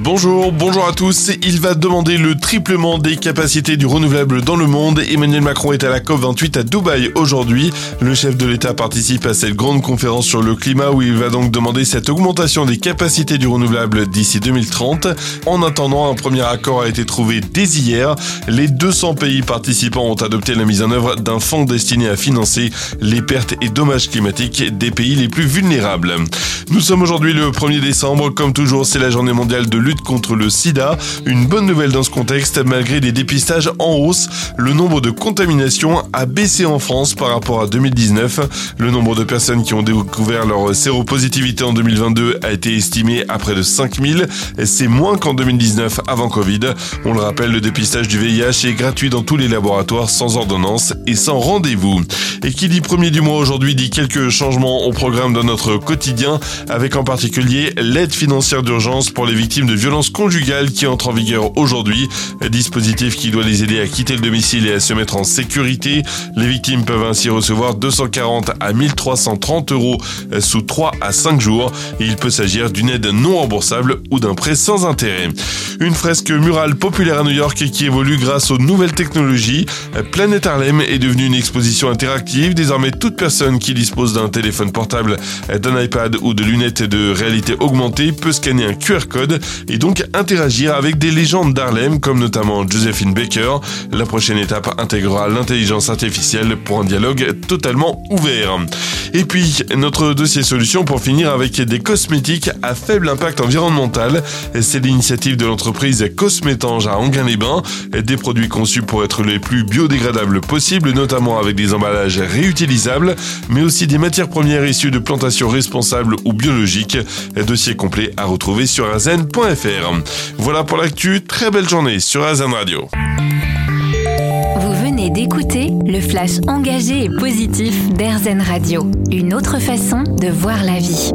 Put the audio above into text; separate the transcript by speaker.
Speaker 1: Bonjour, bonjour à tous. Il va demander le triplement des capacités du renouvelable dans le monde. Emmanuel Macron est à la COP28 à Dubaï aujourd'hui. Le chef de l'État participe à cette grande conférence sur le climat où il va donc demander cette augmentation des capacités du renouvelable d'ici 2030. En attendant, un premier accord a été trouvé dès hier. Les 200 pays participants ont adopté la mise en œuvre d'un fonds destiné à financer les pertes et dommages climatiques des pays les plus vulnérables. Nous sommes aujourd'hui le 1er décembre. Comme toujours, c'est la journée mondiale de lutte contre le sida. Une bonne nouvelle dans ce contexte, malgré des dépistages en hausse, le nombre de contaminations a baissé en France par rapport à 2019. Le nombre de personnes qui ont découvert leur séropositivité en 2022 a été estimé à près de 5000. C'est moins qu'en 2019 avant Covid. On le rappelle, le dépistage du VIH est gratuit dans tous les laboratoires sans ordonnance et sans rendez-vous. Et qui dit premier du mois aujourd'hui dit quelques changements au programme de notre quotidien, avec en particulier l'aide financière d'urgence pour les victimes de violences violence conjugale qui entre en vigueur aujourd'hui. Dispositif qui doit les aider à quitter le domicile et à se mettre en sécurité. Les victimes peuvent ainsi recevoir 240 à 1330 euros sous 3 à 5 jours. Il peut s'agir d'une aide non remboursable ou d'un prêt sans intérêt. Une fresque murale populaire à New York qui évolue grâce aux nouvelles technologies. Planète Harlem est devenue une exposition interactive. Désormais, toute personne qui dispose d'un téléphone portable, d'un iPad ou de lunettes de réalité augmentée peut scanner un QR code et donc interagir avec des légendes d'Harlem comme notamment Josephine Baker. La prochaine étape intégrera l'intelligence artificielle pour un dialogue totalement ouvert. Et puis notre dossier solution pour finir avec des cosmétiques à faible impact environnemental. C'est l'initiative de l'entreprise Cosmétange à Anguin-les-Bains. Des produits conçus pour être les plus biodégradables possibles, notamment avec des emballages réutilisables, mais aussi des matières premières issues de plantations responsables ou biologiques. Dossier complet à retrouver sur azen.fr. Voilà pour l'actu, très belle journée sur Azen Radio.
Speaker 2: D'écouter le flash engagé et positif d'Airzen Radio, une autre façon de voir la vie.